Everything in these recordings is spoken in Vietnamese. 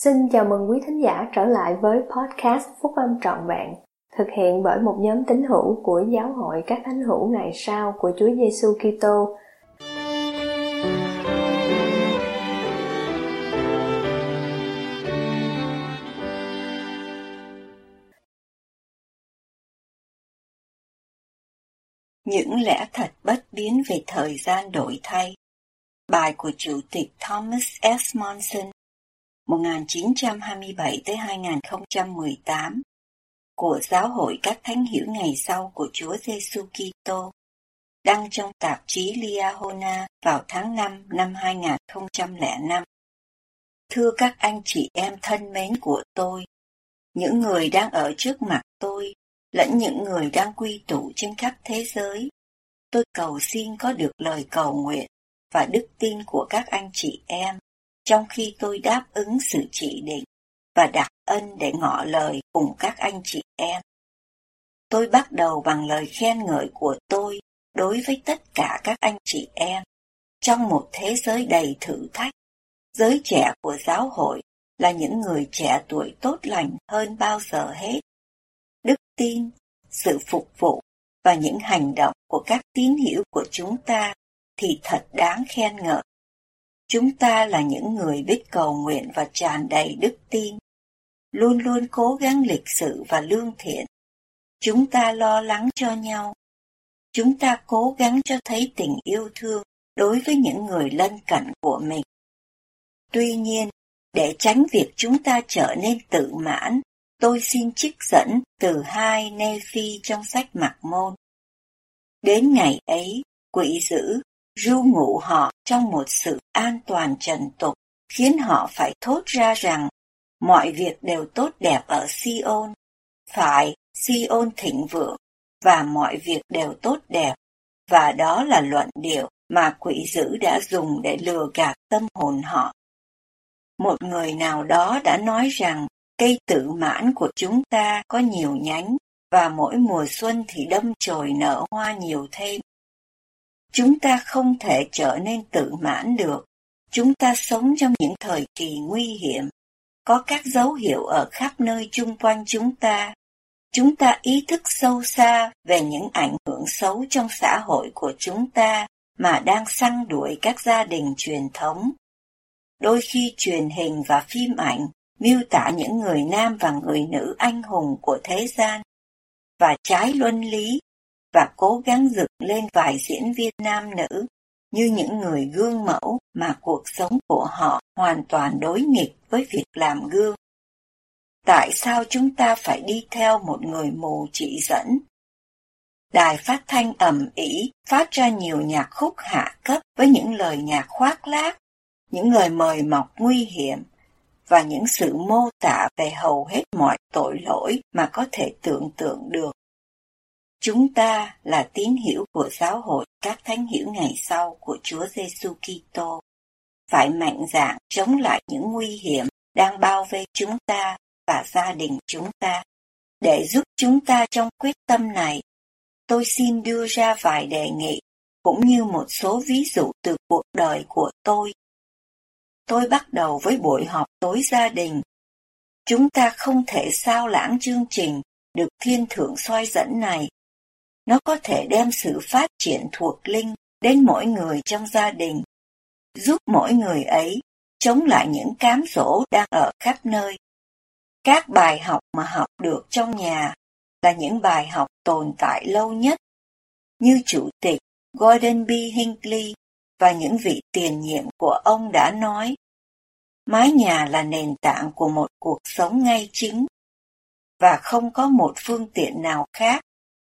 Xin chào mừng quý thính giả trở lại với podcast Phúc Âm Trọn Vẹn, thực hiện bởi một nhóm tín hữu của Giáo hội các thánh hữu ngày sau của Chúa Giêsu Kitô. Những lẽ thật bất biến về thời gian đổi thay Bài của Chủ tịch Thomas S. Monson 1927 tới 2018 của Giáo hội các thánh hiểu ngày sau của Chúa Giêsu Kitô, đăng trong tạp chí Liahona vào tháng 5 năm 2005. Thưa các anh chị em thân mến của tôi, những người đang ở trước mặt tôi, lẫn những người đang quy tụ trên khắp thế giới, tôi cầu xin có được lời cầu nguyện và đức tin của các anh chị em trong khi tôi đáp ứng sự chỉ định và đặt ân để ngỏ lời cùng các anh chị em. Tôi bắt đầu bằng lời khen ngợi của tôi đối với tất cả các anh chị em. Trong một thế giới đầy thử thách, giới trẻ của giáo hội là những người trẻ tuổi tốt lành hơn bao giờ hết. Đức tin, sự phục vụ và những hành động của các tín hữu của chúng ta thì thật đáng khen ngợi. Chúng ta là những người biết cầu nguyện và tràn đầy đức tin, luôn luôn cố gắng lịch sự và lương thiện. Chúng ta lo lắng cho nhau. Chúng ta cố gắng cho thấy tình yêu thương đối với những người lân cận của mình. Tuy nhiên, để tránh việc chúng ta trở nên tự mãn, tôi xin trích dẫn từ hai Nephi trong sách Mặc Môn. Đến ngày ấy, quỷ dữ ru ngụ họ trong một sự an toàn trần tục, khiến họ phải thốt ra rằng mọi việc đều tốt đẹp ở Sion. Phải, Sion thịnh vượng, và mọi việc đều tốt đẹp, và đó là luận điệu mà quỷ dữ đã dùng để lừa gạt tâm hồn họ. Một người nào đó đã nói rằng cây tự mãn của chúng ta có nhiều nhánh, và mỗi mùa xuân thì đâm chồi nở hoa nhiều thêm. Chúng ta không thể trở nên tự mãn được. Chúng ta sống trong những thời kỳ nguy hiểm. Có các dấu hiệu ở khắp nơi chung quanh chúng ta. Chúng ta ý thức sâu xa về những ảnh hưởng xấu trong xã hội của chúng ta mà đang săn đuổi các gia đình truyền thống. Đôi khi truyền hình và phim ảnh miêu tả những người nam và người nữ anh hùng của thế gian và trái luân lý và cố gắng dựng lên vài diễn viên nam nữ như những người gương mẫu mà cuộc sống của họ hoàn toàn đối nghịch với việc làm gương. Tại sao chúng ta phải đi theo một người mù chỉ dẫn? Đài phát thanh ầm ĩ phát ra nhiều nhạc khúc hạ cấp với những lời nhạc khoác lác, những lời mời mọc nguy hiểm và những sự mô tả về hầu hết mọi tội lỗi mà có thể tưởng tượng được. Chúng ta là tín hữu của giáo hội các thánh hữu ngày sau của Chúa Giêsu Kitô, phải mạnh dạn chống lại những nguy hiểm đang bao vây chúng ta và gia đình chúng ta. Để giúp chúng ta trong quyết tâm này, tôi xin đưa ra vài đề nghị cũng như một số ví dụ từ cuộc đời của tôi. Tôi bắt đầu với buổi họp tối gia đình. Chúng ta không thể sao lãng chương trình được thiên thượng soi dẫn này nó có thể đem sự phát triển thuộc linh đến mỗi người trong gia đình, giúp mỗi người ấy chống lại những cám dỗ đang ở khắp nơi. Các bài học mà học được trong nhà là những bài học tồn tại lâu nhất, như Chủ tịch Gordon B. Hinckley và những vị tiền nhiệm của ông đã nói. Mái nhà là nền tảng của một cuộc sống ngay chính, và không có một phương tiện nào khác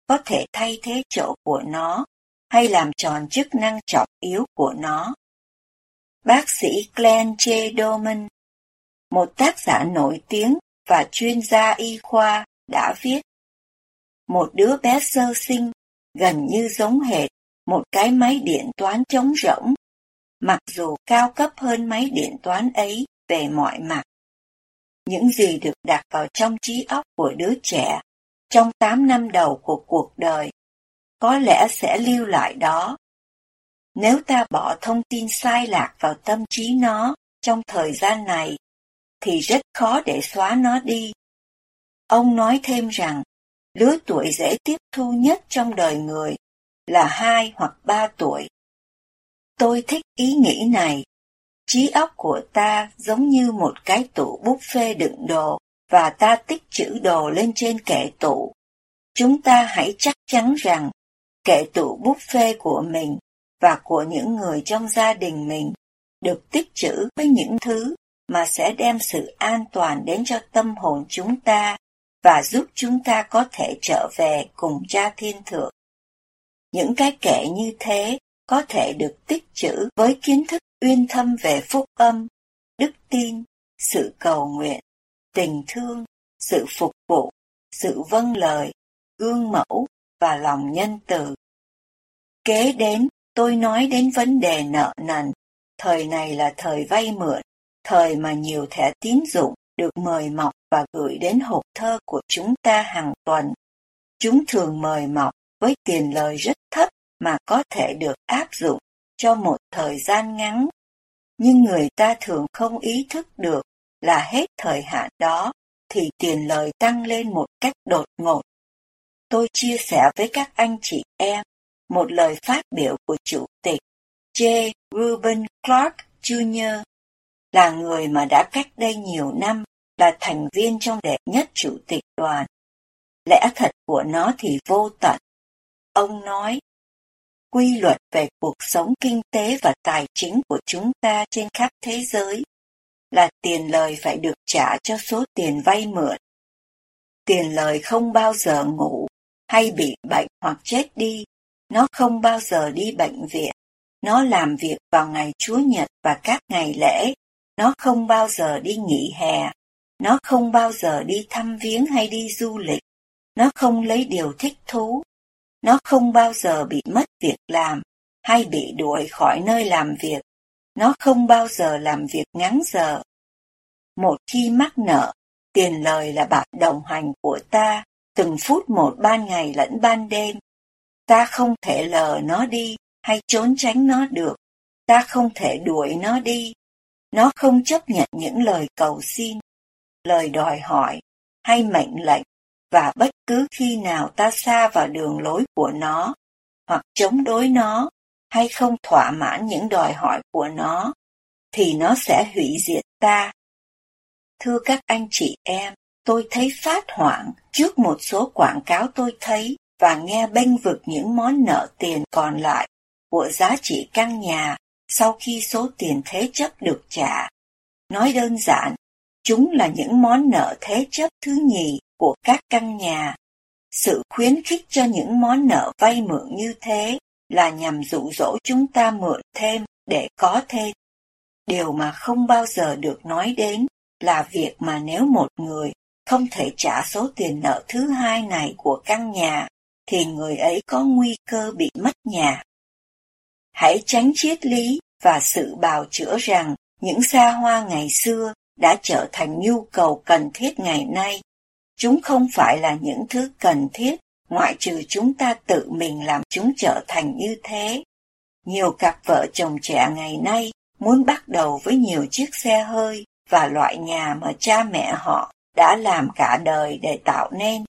có thể thay thế chỗ của nó hay làm tròn chức năng trọng yếu của nó. Bác sĩ Glenn J. Doman, một tác giả nổi tiếng và chuyên gia y khoa, đã viết Một đứa bé sơ sinh gần như giống hệt một cái máy điện toán trống rỗng, mặc dù cao cấp hơn máy điện toán ấy về mọi mặt. Những gì được đặt vào trong trí óc của đứa trẻ trong 8 năm đầu của cuộc đời, có lẽ sẽ lưu lại đó. Nếu ta bỏ thông tin sai lạc vào tâm trí nó trong thời gian này, thì rất khó để xóa nó đi. Ông nói thêm rằng, lứa tuổi dễ tiếp thu nhất trong đời người là hai hoặc ba tuổi. Tôi thích ý nghĩ này. Trí óc của ta giống như một cái tủ buffet đựng đồ và ta tích trữ đồ lên trên kệ tủ. Chúng ta hãy chắc chắn rằng kệ tủ buffet của mình và của những người trong gia đình mình được tích trữ với những thứ mà sẽ đem sự an toàn đến cho tâm hồn chúng ta và giúp chúng ta có thể trở về cùng cha thiên thượng. Những cái kệ như thế có thể được tích trữ với kiến thức uyên thâm về phúc âm, đức tin, sự cầu nguyện, tình thương, sự phục vụ, sự vâng lời, gương mẫu và lòng nhân từ. Kế đến, tôi nói đến vấn đề nợ nần. Thời này là thời vay mượn, thời mà nhiều thẻ tín dụng được mời mọc và gửi đến hộp thơ của chúng ta hàng tuần. Chúng thường mời mọc với tiền lời rất thấp mà có thể được áp dụng cho một thời gian ngắn. Nhưng người ta thường không ý thức được là hết thời hạn đó thì tiền lời tăng lên một cách đột ngột. Tôi chia sẻ với các anh chị em một lời phát biểu của Chủ tịch J. Reuben Clark Jr. là người mà đã cách đây nhiều năm là thành viên trong đệ nhất chủ tịch đoàn. Lẽ thật của nó thì vô tận. Ông nói, quy luật về cuộc sống kinh tế và tài chính của chúng ta trên khắp thế giới là tiền lời phải được trả cho số tiền vay mượn. Tiền lời không bao giờ ngủ hay bị bệnh hoặc chết đi, nó không bao giờ đi bệnh viện, nó làm việc vào ngày Chúa Nhật và các ngày lễ, nó không bao giờ đi nghỉ hè, nó không bao giờ đi thăm viếng hay đi du lịch, nó không lấy điều thích thú, nó không bao giờ bị mất việc làm hay bị đuổi khỏi nơi làm việc, nó không bao giờ làm việc ngắn giờ. Một khi mắc nợ, tiền lời là bạn đồng hành của ta, từng phút một ban ngày lẫn ban đêm. Ta không thể lờ nó đi hay trốn tránh nó được, ta không thể đuổi nó đi. Nó không chấp nhận những lời cầu xin, lời đòi hỏi hay mệnh lệnh và bất cứ khi nào ta xa vào đường lối của nó hoặc chống đối nó hay không thỏa mãn những đòi hỏi của nó thì nó sẽ hủy diệt ta. Thưa các anh chị em, tôi thấy phát hoảng trước một số quảng cáo tôi thấy và nghe bênh vực những món nợ tiền còn lại của giá trị căn nhà sau khi số tiền thế chấp được trả. Nói đơn giản, chúng là những món nợ thế chấp thứ nhì của các căn nhà. Sự khuyến khích cho những món nợ vay mượn như thế là nhằm dụ dỗ chúng ta mượn thêm để có thêm. Điều mà không bao giờ được nói đến là việc mà nếu một người không thể trả số tiền nợ thứ hai này của căn nhà, thì người ấy có nguy cơ bị mất nhà. Hãy tránh triết lý và sự bào chữa rằng những xa hoa ngày xưa đã trở thành nhu cầu cần thiết ngày nay. Chúng không phải là những thứ cần thiết, ngoại trừ chúng ta tự mình làm chúng trở thành như thế. Nhiều cặp vợ chồng trẻ ngày nay muốn bắt đầu với nhiều chiếc xe hơi và loại nhà mà cha mẹ họ đã làm cả đời để tạo nên.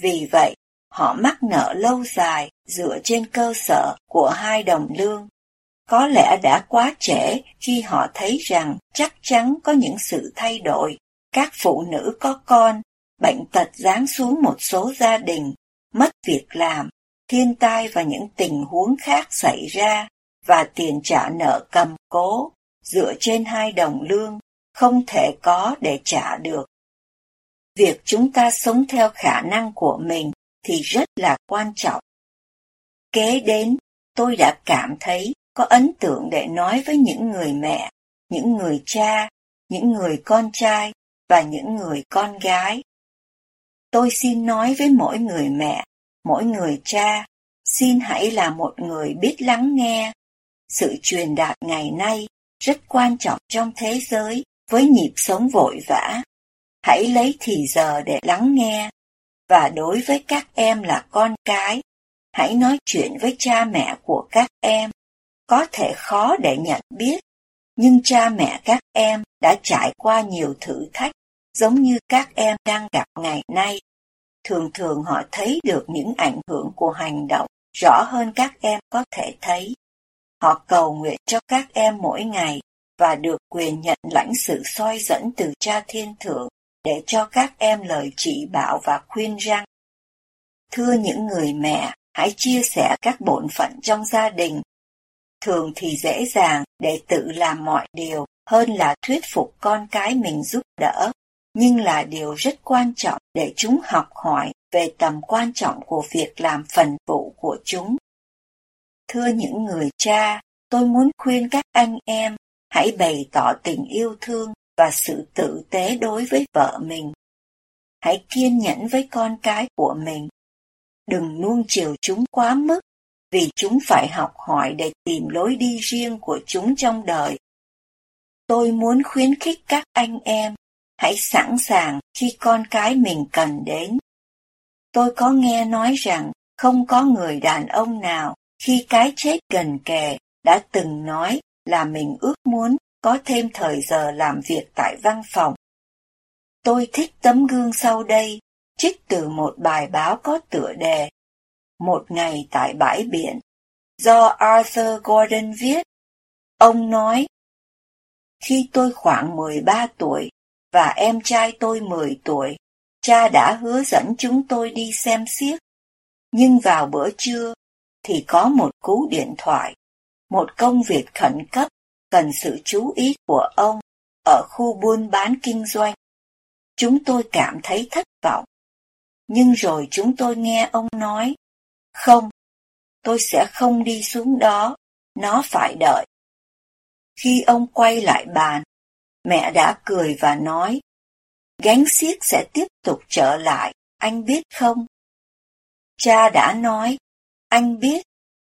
Vì vậy, họ mắc nợ lâu dài dựa trên cơ sở của hai đồng lương có lẽ đã quá trễ khi họ thấy rằng chắc chắn có những sự thay đổi. Các phụ nữ có con, bệnh tật giáng xuống một số gia đình, mất việc làm, thiên tai và những tình huống khác xảy ra, và tiền trả nợ cầm cố, dựa trên hai đồng lương, không thể có để trả được. Việc chúng ta sống theo khả năng của mình thì rất là quan trọng. Kế đến, tôi đã cảm thấy có ấn tượng để nói với những người mẹ, những người cha, những người con trai và những người con gái. Tôi xin nói với mỗi người mẹ, mỗi người cha, xin hãy là một người biết lắng nghe. Sự truyền đạt ngày nay rất quan trọng trong thế giới với nhịp sống vội vã. Hãy lấy thì giờ để lắng nghe. Và đối với các em là con cái, hãy nói chuyện với cha mẹ của các em có thể khó để nhận biết, Nhưng cha mẹ các em đã trải qua nhiều thử thách giống như các em đang gặp ngày nay. Thường thường họ thấy được những ảnh hưởng của hành động rõ hơn các em có thể thấy. Họ cầu nguyện cho các em mỗi ngày và được quyền nhận lãnh sự soi dẫn từ cha thiên thượng để cho các em lời chỉ bảo và khuyên răng. Thưa những người mẹ, hãy chia sẻ các bổn phận trong gia đình. Thường thì dễ dàng để tự làm mọi điều hơn là thuyết phục con cái mình giúp đỡ, nhưng là điều rất quan trọng để chúng học hỏi về tầm quan trọng của việc làm phần vụ của chúng. Thưa những người cha, tôi muốn khuyên các anh em hãy bày tỏ tình yêu thương và sự tử tế đối với vợ mình. Hãy kiên nhẫn với con cái của mình. Đừng nuông chiều chúng quá mức, vì chúng phải học hỏi để tìm lối đi riêng của chúng trong đời. Tôi muốn khuyến khích các anh em hãy sẵn sàng khi con cái mình cần đến. Tôi có nghe nói rằng không có người đàn ông nào khi cái chết gần kề đã từng nói là mình ước muốn có thêm thời giờ làm việc tại văn phòng. Tôi thích tấm gương sau đây, trích từ một bài báo có tựa đề Một ngày tại bãi biển, do Arthur Gordon viết. Ông nói, Khi tôi khoảng 13 tuổi và em trai tôi 10 tuổi, cha đã hứa dẫn chúng tôi đi xem xiếc. Nhưng vào bữa trưa thì có một cú điện thoại, một công việc khẩn cấp cần sự chú ý của ông ở khu buôn bán kinh doanh. Chúng tôi cảm thấy thất vọng. Nhưng rồi chúng tôi nghe ông nói, không, tôi sẽ không đi xuống đó, nó phải đợi. Khi ông quay lại bàn, mẹ đã cười và nói, gánh xiếc sẽ tiếp tục trở lại, anh biết không? Cha đã nói, anh biết,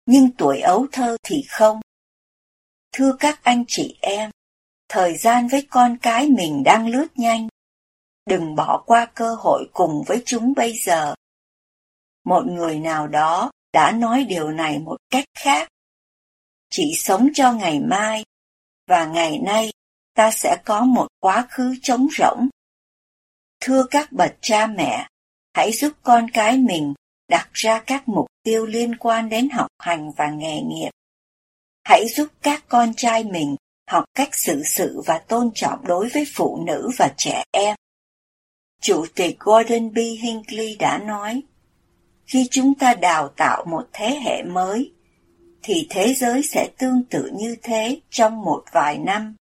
nhưng tuổi ấu thơ thì không. Thưa các anh chị em, thời gian với con cái mình đang lướt nhanh. Đừng bỏ qua cơ hội cùng với chúng bây giờ. Một người nào đó đã nói điều này một cách khác. Chỉ sống cho ngày mai, và ngày nay ta sẽ có một quá khứ trống rỗng. Thưa các bậc cha mẹ, hãy giúp con cái mình đặt ra các mục tiêu liên quan đến học hành và nghề nghiệp. Hãy giúp các con trai mình học cách xử sự và tôn trọng đối với phụ nữ và trẻ em. Chủ tịch Gordon B. Hinckley đã nói, khi chúng ta đào tạo một thế hệ mới, thì thế giới sẽ tương tự như thế trong một vài năm.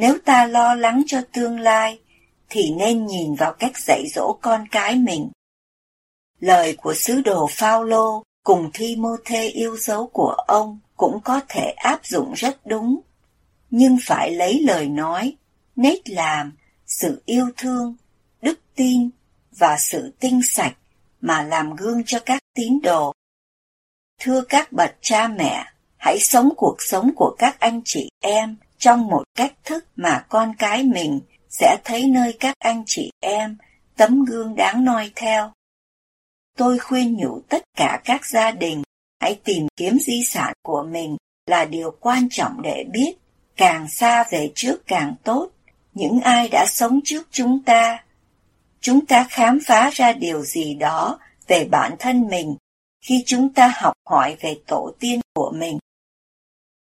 Nếu ta lo lắng cho tương lai, thì nên nhìn vào cách dạy dỗ con cái mình. Lời của sứ đồ Phaolô cùng thi mô thê yêu dấu của ông cũng có thể áp dụng rất đúng, nhưng phải lấy lời nói, nết làm, sự yêu thương, đức tin và sự tinh sạch mà làm gương cho các tín đồ. Thưa các bậc cha mẹ, hãy sống cuộc sống của các anh chị em trong một cách thức mà con cái mình sẽ thấy nơi các anh chị em tấm gương đáng noi theo. Tôi khuyên nhủ tất cả các gia đình hãy tìm kiếm di sản của mình là điều quan trọng để biết, càng xa về trước càng tốt, những ai đã sống trước chúng ta. Chúng ta khám phá ra điều gì đó về bản thân mình khi chúng ta học hỏi về tổ tiên của mình.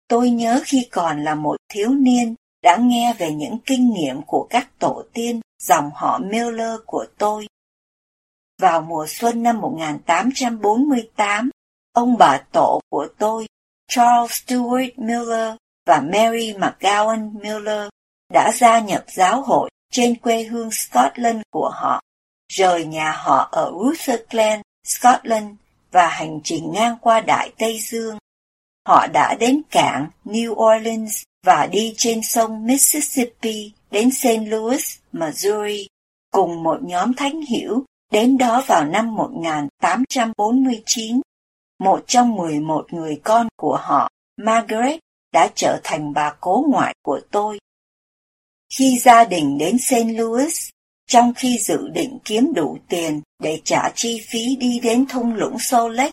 Tôi nhớ khi còn là một thiếu niên đã nghe về những kinh nghiệm của các tổ tiên dòng họ Miller của tôi. Vào mùa xuân năm 1848, ông bà tổ của tôi, Charles Stewart Miller và Mary McGowan Miller, đã gia nhập giáo hội trên quê hương Scotland của họ, rời nhà họ ở Rutherglen, Scotland và hành trình ngang qua Đại Tây Dương. Họ đã đến cảng New Orleans và đi trên sông Mississippi đến St. Louis, Missouri, cùng một nhóm thánh hiểu đến đó vào năm 1849. Một trong 11 người con của họ, Margaret, đã trở thành bà cố ngoại của tôi. Khi gia đình đến St. Louis, trong khi dự định kiếm đủ tiền để trả chi phí đi đến thung lũng Salt Lake,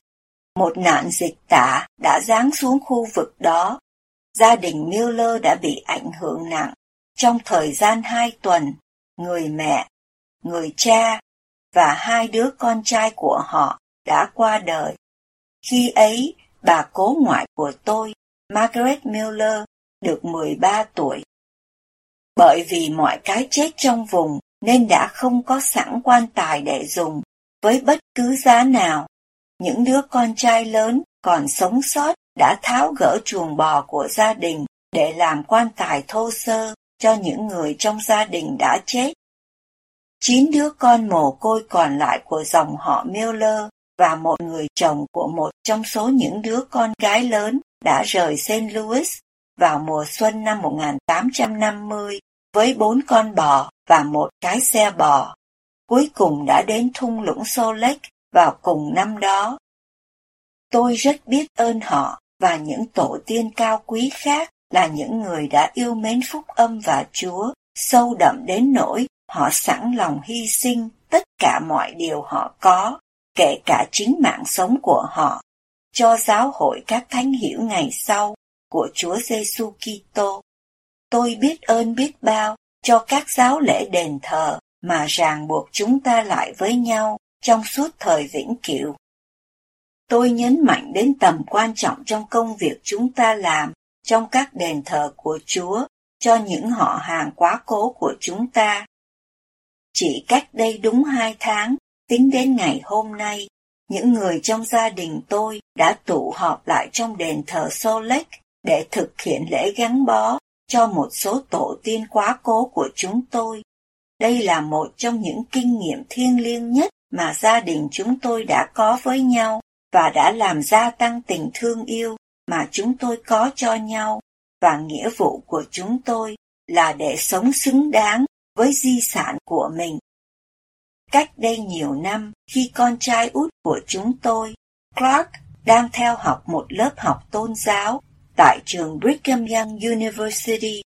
một nạn dịch tả đã giáng xuống khu vực đó gia đình Miller đã bị ảnh hưởng nặng trong thời gian hai tuần. Người mẹ, người cha và hai đứa con trai của họ đã qua đời. Khi ấy, bà cố ngoại của tôi, Margaret Miller, được 13 tuổi. Bởi vì mọi cái chết trong vùng nên đã không có sẵn quan tài để dùng với bất cứ giá nào. Những đứa con trai lớn còn sống sót đã tháo gỡ chuồng bò của gia đình để làm quan tài thô sơ cho những người trong gia đình đã chết. Chín đứa con mồ côi còn lại của dòng họ Miller và một người chồng của một trong số những đứa con gái lớn đã rời St. Louis vào mùa xuân năm 1850 với bốn con bò và một cái xe bò. Cuối cùng đã đến thung lũng Salt Lake vào cùng năm đó. Tôi rất biết ơn họ và những tổ tiên cao quý khác là những người đã yêu mến phúc âm và Chúa, sâu đậm đến nỗi họ sẵn lòng hy sinh tất cả mọi điều họ có, kể cả chính mạng sống của họ, cho giáo hội các thánh hiểu ngày sau của Chúa Giêsu Kitô. Tôi biết ơn biết bao cho các giáo lễ đền thờ mà ràng buộc chúng ta lại với nhau trong suốt thời vĩnh cửu. Tôi nhấn mạnh đến tầm quan trọng trong công việc chúng ta làm trong các đền thờ của Chúa cho những họ hàng quá cố của chúng ta. Chỉ cách đây đúng hai tháng, tính đến ngày hôm nay, những người trong gia đình tôi đã tụ họp lại trong đền thờ Solek để thực hiện lễ gắn bó cho một số tổ tiên quá cố của chúng tôi. Đây là một trong những kinh nghiệm thiêng liêng nhất mà gia đình chúng tôi đã có với nhau và đã làm gia tăng tình thương yêu mà chúng tôi có cho nhau và nghĩa vụ của chúng tôi là để sống xứng đáng với di sản của mình. Cách đây nhiều năm, khi con trai út của chúng tôi, Clark, đang theo học một lớp học tôn giáo tại trường Brigham Young University,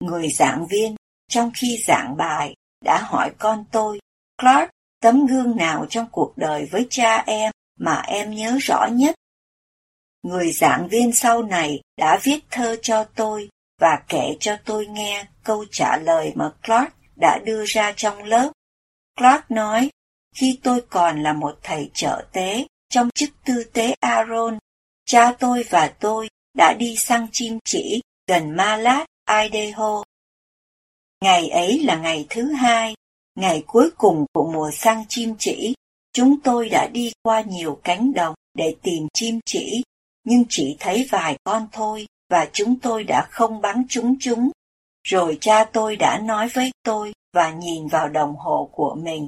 người giảng viên trong khi giảng bài đã hỏi con tôi, Clark, tấm gương nào trong cuộc đời với cha em mà em nhớ rõ nhất? Người giảng viên sau này đã viết thơ cho tôi và kể cho tôi nghe câu trả lời mà Clark đã đưa ra trong lớp. Clark nói, khi tôi còn là một thầy trợ tế trong chức tư tế Aaron, cha tôi và tôi đã đi sang chim chỉ gần Malat, Idaho. Ngày ấy là ngày thứ hai, ngày cuối cùng của mùa săn chim chỉ. Chúng tôi đã đi qua nhiều cánh đồng để tìm chim chỉ, nhưng chỉ thấy vài con thôi và chúng tôi đã không bắn chúng chúng. Rồi cha tôi đã nói với tôi và nhìn vào đồng hồ của mình.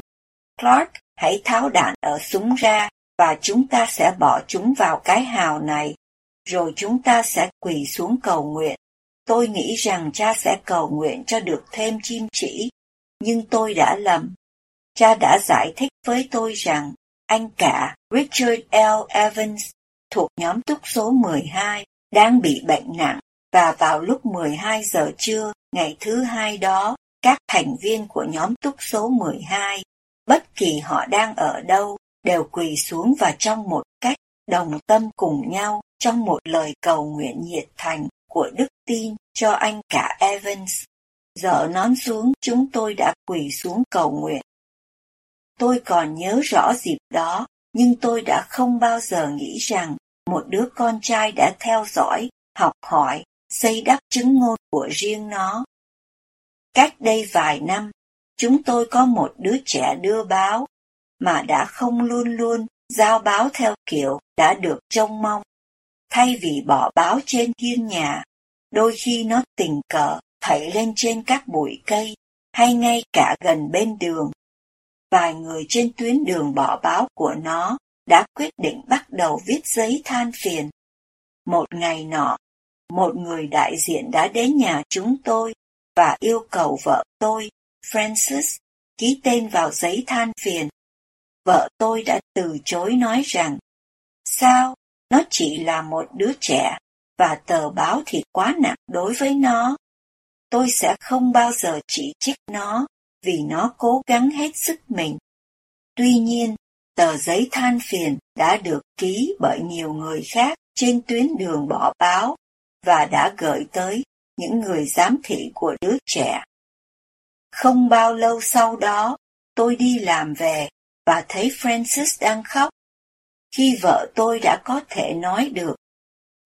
Clark, hãy tháo đạn ở súng ra và chúng ta sẽ bỏ chúng vào cái hào này. Rồi chúng ta sẽ quỳ xuống cầu nguyện. Tôi nghĩ rằng cha sẽ cầu nguyện cho được thêm chim chỉ, nhưng tôi đã lầm. Cha đã giải thích với tôi rằng anh cả Richard L. Evans thuộc nhóm túc số 12 đang bị bệnh nặng và vào lúc 12 giờ trưa ngày thứ hai đó, các thành viên của nhóm túc số 12, bất kỳ họ đang ở đâu, đều quỳ xuống và trong một cách đồng tâm cùng nhau trong một lời cầu nguyện nhiệt thành của đức tin cho anh cả Evans. Dở nón xuống chúng tôi đã quỳ xuống cầu nguyện. Tôi còn nhớ rõ dịp đó, nhưng tôi đã không bao giờ nghĩ rằng một đứa con trai đã theo dõi, học hỏi, xây đắp chứng ngôn của riêng nó. Cách đây vài năm, chúng tôi có một đứa trẻ đưa báo, mà đã không luôn luôn giao báo theo kiểu đã được trông mong. Thay vì bỏ báo trên hiên nhà, đôi khi nó tình cờ thảy lên trên các bụi cây hay ngay cả gần bên đường. Vài người trên tuyến đường bỏ báo của nó đã quyết định bắt đầu viết giấy than phiền. Một ngày nọ, một người đại diện đã đến nhà chúng tôi và yêu cầu vợ tôi, Francis, ký tên vào giấy than phiền. Vợ tôi đã từ chối nói rằng, sao, nó chỉ là một đứa trẻ, và tờ báo thì quá nặng đối với nó. Tôi sẽ không bao giờ chỉ trích nó, vì nó cố gắng hết sức mình. Tuy nhiên, tờ giấy than phiền đã được ký bởi nhiều người khác trên tuyến đường bỏ báo và đã gửi tới những người giám thị của đứa trẻ. Không bao lâu sau đó, tôi đi làm về và thấy Francis đang khóc. Khi vợ tôi đã có thể nói được,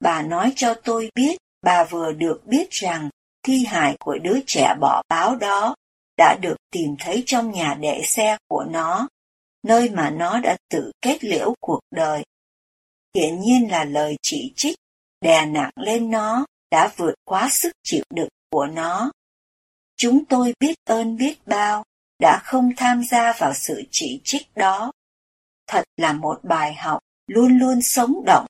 bà nói cho tôi biết bà vừa được biết rằng thi hài của đứa trẻ bỏ báo đó đã được tìm thấy trong nhà để xe của nó, nơi mà nó đã tự kết liễu cuộc đời. Hiển nhiên là lời chỉ trích, đè nặng lên nó đã vượt quá sức chịu đựng của nó. Chúng tôi biết ơn biết bao đã không tham gia vào sự chỉ trích đó. Thật là một bài học luôn luôn sống động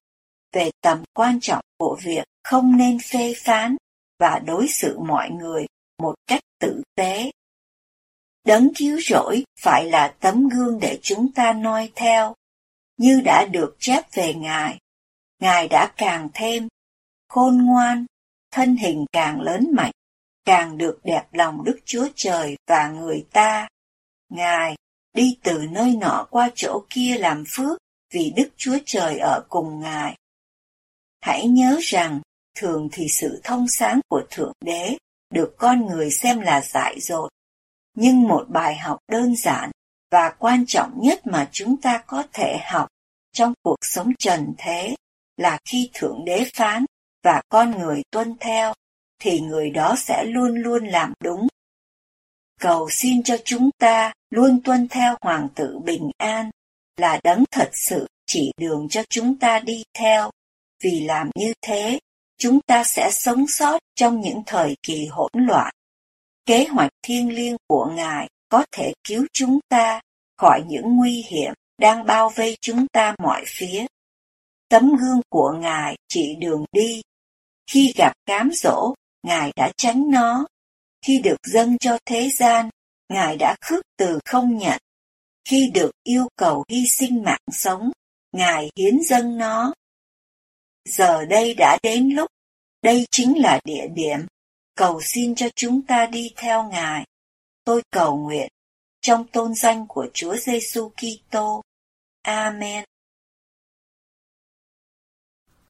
về tầm quan trọng của việc không nên phê phán và đối xử mọi người một cách tử tế. Đấng cứu rỗi phải là tấm gương để chúng ta noi theo, như đã được chép về Ngài. Ngài đã càng thêm khôn ngoan, thân hình càng lớn mạnh, càng được đẹp lòng Đức Chúa Trời và người ta. Ngài đi từ nơi nọ qua chỗ kia làm phước vì Đức Chúa Trời ở cùng Ngài. Hãy nhớ rằng, thường thì sự thông sáng của Thượng Đế được con người xem là dại dột, nhưng một bài học đơn giản và quan trọng nhất mà chúng ta có thể học trong cuộc sống trần thế là khi Thượng Đế phán và con người tuân theo, thì người đó sẽ luôn luôn làm đúng. Cầu xin cho chúng ta luôn tuân theo Hoàng tử Bình An, là đấng thật sự chỉ đường cho chúng ta đi theo, vì làm như thế, chúng ta sẽ sống sót trong những thời kỳ hỗn loạn. Kế hoạch thiêng liêng của Ngài có thể cứu chúng ta khỏi những nguy hiểm đang bao vây chúng ta mọi phía. Tấm gương của Ngài chỉ đường đi. Khi gặp cám dỗ, Ngài đã tránh nó. Khi được dâng cho thế gian, Ngài đã khước từ không nhận. Khi được yêu cầu hy sinh mạng sống, Ngài hiến dâng nó. Giờ đây đã đến lúc, đây chính là địa điểm, cầu xin cho chúng ta đi theo Ngài. Tôi cầu nguyện, trong tôn danh của Chúa Giêsu Kitô. Amen.